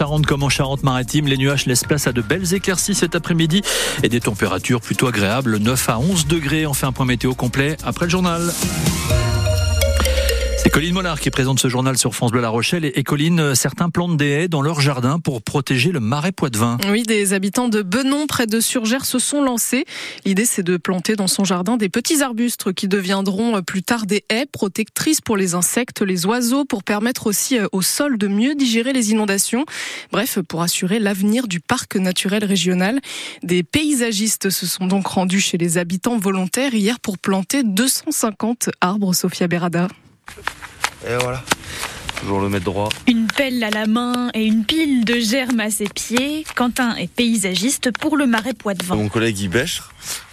Charente comme en Charente-Maritime. Les nuages laissent place à de belles éclaircies cet après-midi et des températures plutôt agréables, 9 à 11 degrés. On fait un point météo complet après le journal. C'est Colline Mollard qui présente ce journal sur France Bleu La Rochelle. Et, Colline, euh, certains plantent des haies dans leur jardin pour protéger le marais Poitevin. Oui, des habitants de Benon, près de Surgères, se sont lancés. L'idée, c'est de planter dans son jardin des petits arbustes qui deviendront euh, plus tard des haies protectrices pour les insectes, les oiseaux, pour permettre aussi euh, au sol de mieux digérer les inondations. Bref, pour assurer l'avenir du parc naturel régional. Des paysagistes se sont donc rendus chez les habitants volontaires hier pour planter 250 arbres, Sophia Berada. Et voilà. Toujours le mettre droit. Une pelle à la main et une pile de germes à ses pieds. Quentin est paysagiste pour le marais Poitevin. Mon collègue y bêche.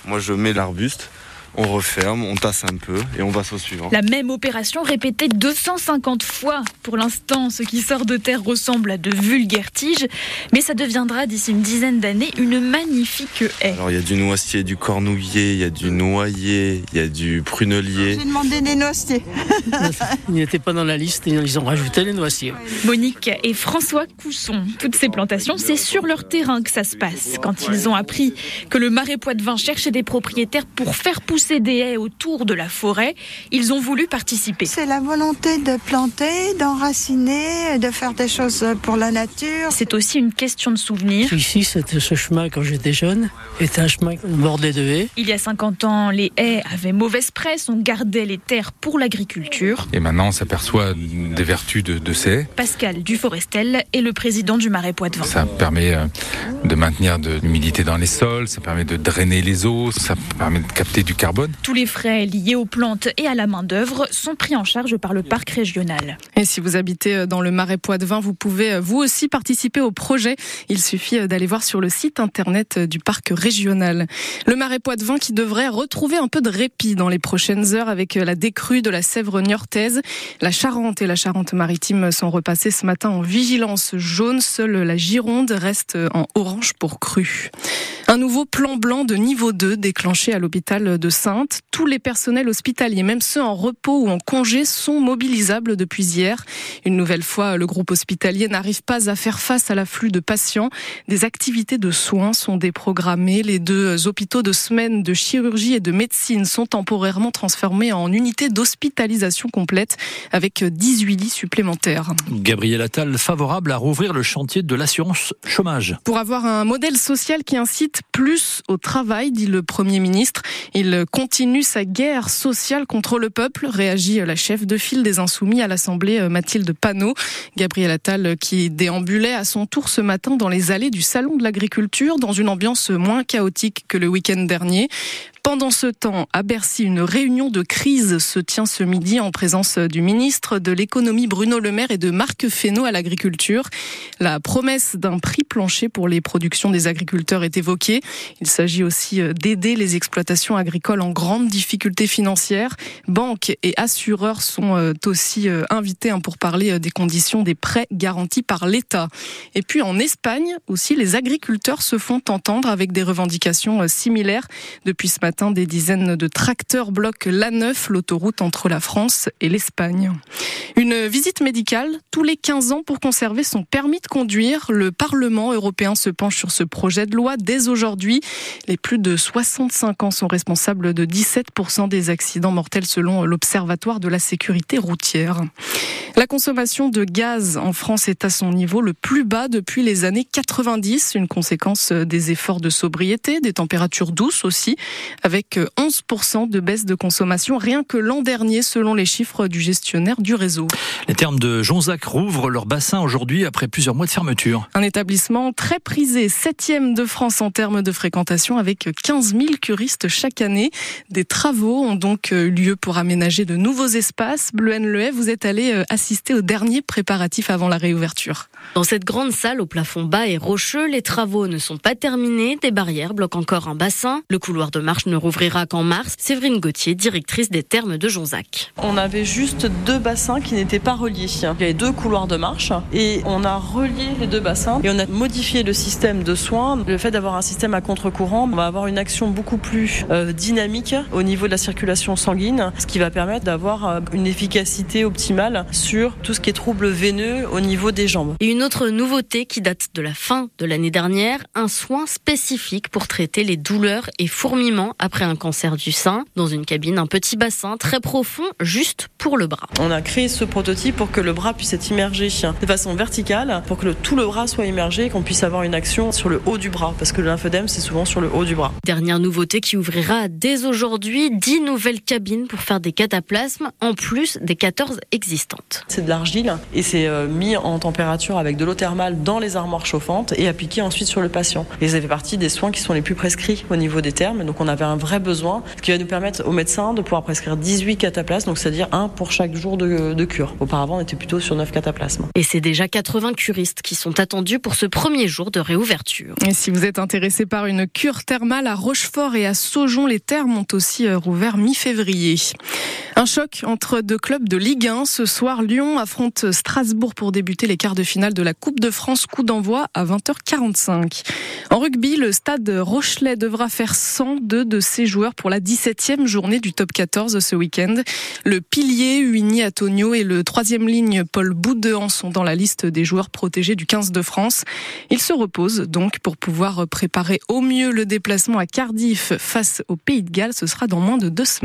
Moi, je mets l'arbuste on referme, on tasse un peu et on passe au suivant. La même opération répétée 250 fois. Pour l'instant, ce qui sort de terre ressemble à de vulgaires tiges, mais ça deviendra d'ici une dizaine d'années une magnifique haie. Alors il y a du noisetier, du cornouiller, il y a du noyer, il y a du prunelier. J'ai demandé des noisetiers. ils n'étaient pas dans la liste et ils ont rajouté les noisetiers. Monique et François Cousson. Toutes ces plantations, c'est sur leur terrain que ça se passe. Quand ils ont appris que le marais Poitevin cherchait des propriétaires pour faire pousser des haies autour de la forêt. Ils ont voulu participer. C'est la volonté de planter, d'enraciner, de faire des choses pour la nature. C'est aussi une question de souvenir. Ici, c'était ce chemin quand j'étais jeune, était un chemin bordé de haies. Il y a 50 ans, les haies avaient mauvaise presse, on gardait les terres pour l'agriculture. Et maintenant, on s'aperçoit des vertus de, de ces haies. Pascal Duforestel est le président du Marais Poitevin. Ça permet euh, de maintenir de l'humidité dans les sols, ça permet de drainer les eaux, ça permet de capter du carbone tous les frais liés aux plantes et à la main-d'œuvre sont pris en charge par le parc régional. Et si vous habitez euh, dans le Marais Poitevin, vous pouvez euh, vous aussi participer au projet. Il suffit euh, d'aller voir sur le site internet du parc régional. Le Marais Poitevin qui devrait retrouver un peu de répit dans les prochaines heures avec la décrue de la Sèvre niortaise. La Charente et la Charente-Maritime sont repassées ce matin en vigilance jaune. Seule la Gironde reste en orange pour crue. Un nouveau plan blanc de niveau 2 déclenché à l'hôpital de Sainte. Tous les personnels hospitaliers, même ceux en repos ou en congé, sont mobilisables depuis hier. Une nouvelle fois, le groupe hospitalier n'arrive pas à faire face à l'afflux de patients. Des activités de soins sont déprogrammées. Les deux hôpitaux de semaine de chirurgie et de médecine sont temporairement transformés en unités d'hospitalisation complète avec 18 lits supplémentaires. Gabriel Attal favorable à rouvrir le chantier de l'assurance chômage. Pour avoir un modèle social qui incite plus au travail, dit le Premier ministre. Il continue sa guerre sociale contre le peuple, réagit la chef de file des Insoumis à l'Assemblée, Mathilde Panot. Gabriel Attal qui déambulait à son tour ce matin dans les allées du Salon de l'Agriculture dans une ambiance moins chaotique que le week-end dernier. Pendant ce temps, à Bercy, une réunion de crise se tient ce midi en présence du ministre de l'économie Bruno Le Maire et de Marc Fesneau à l'agriculture. La promesse d'un prix plancher pour les productions des agriculteurs est évoquée. Il s'agit aussi d'aider les exploitations agricoles en grande difficulté financière. Banques et assureurs sont euh, aussi euh, invités hein, pour parler euh, des conditions des prêts garantis par l'État. Et puis en Espagne aussi, les agriculteurs se font entendre avec des revendications similaires depuis ce matin des dizaines de tracteurs bloquent l'A9, l'autoroute entre la France et l'Espagne. Une visite médicale tous les 15 ans pour conserver son permis de conduire. Le Parlement européen se penche sur ce projet de loi dès aujourd'hui. Les plus de 65 ans sont responsables de 17% des accidents mortels selon l'Observatoire de la sécurité routière. La consommation de gaz en France est à son niveau le plus bas depuis les années 90, une conséquence des efforts de sobriété, des températures douces aussi, avec 11% de baisse de consommation rien que l'an dernier selon les chiffres du gestionnaire du réseau. Les termes de Jonzac rouvrent leur bassin aujourd'hui après plusieurs mois de fermeture. Un établissement très prisé, septième de France en termes de fréquentation avec 15 000 curistes chaque année. Des travaux ont donc eu lieu pour aménager de nouveaux espaces. Bleu Le vous êtes allé assister aux derniers préparatifs avant la réouverture. Dans cette grande salle au plafond bas et rocheux, les travaux ne sont pas terminés. Des barrières bloquent encore un bassin. Le couloir de marche ne rouvrira qu'en mars. Séverine Gauthier, directrice des thermes de Jonzac. On avait juste deux bassins qui n'étaient pas reliés. Il y avait deux couloirs de marche et on a relié les deux bassins et on a modifié le système de soins. Le fait d'avoir un système à contre-courant, on va avoir une action beaucoup plus euh, dynamique au niveau de la circulation sanguine, ce qui va permettre d'avoir euh, une efficacité optimale sur tout ce qui est troubles veineux au niveau des jambes. Et une autre nouveauté qui date de la fin de l'année dernière, un soin spécifique pour traiter les douleurs et fourmillements après un cancer du sein. Dans une cabine, un petit bassin très profond, juste pour le bras. On a créé ce prototype pour que le bras puisse être immergé de façon verticale, pour que le, tout le bras soit immergé et qu'on puisse avoir une action sur le haut du bras, parce que le lymphodème, c'est souvent sur le haut du bras. Dernière nouveauté qui ouvrira dès aujourd'hui 10 nouvelles cabines pour faire des cataplasmes, en plus des 14 existantes. C'est de l'argile et c'est euh, mis en température avec de l'eau thermale dans les armoires chauffantes et appliqué ensuite sur le patient. Et ça fait partie des soins qui sont les plus prescrits au niveau des termes. Donc on avait un vrai besoin, ce qui va nous permettre aux médecins de pouvoir prescrire 18 cataplasmes, donc c'est-à-dire un pour chaque jour de, de cure. Auparavant, on était plutôt sur 9 cataplasmes. Et c'est déjà 80 curistes qui sont attendus pour ce premier jour de réouverture. Et si vous êtes intéressé par une cure thermale à Rochefort et à Saujon, les thermes ont aussi euh, rouvert mi-février. Un choc entre deux clubs de Ligue 1. Ce soir, Lyon affronte Strasbourg pour débuter les quarts de finale de la Coupe de France. Coup d'envoi à 20h45. En rugby, le stade Rochelet devra faire 102 de ses joueurs pour la 17e journée du top 14 ce week-end. Le pilier Uini Antonio et le troisième ligne Paul Boudéan sont dans la liste des joueurs protégés du 15 de France. Ils se reposent donc pour pouvoir préparer au mieux le déplacement à Cardiff face au Pays de Galles. Ce sera dans moins de deux semaines.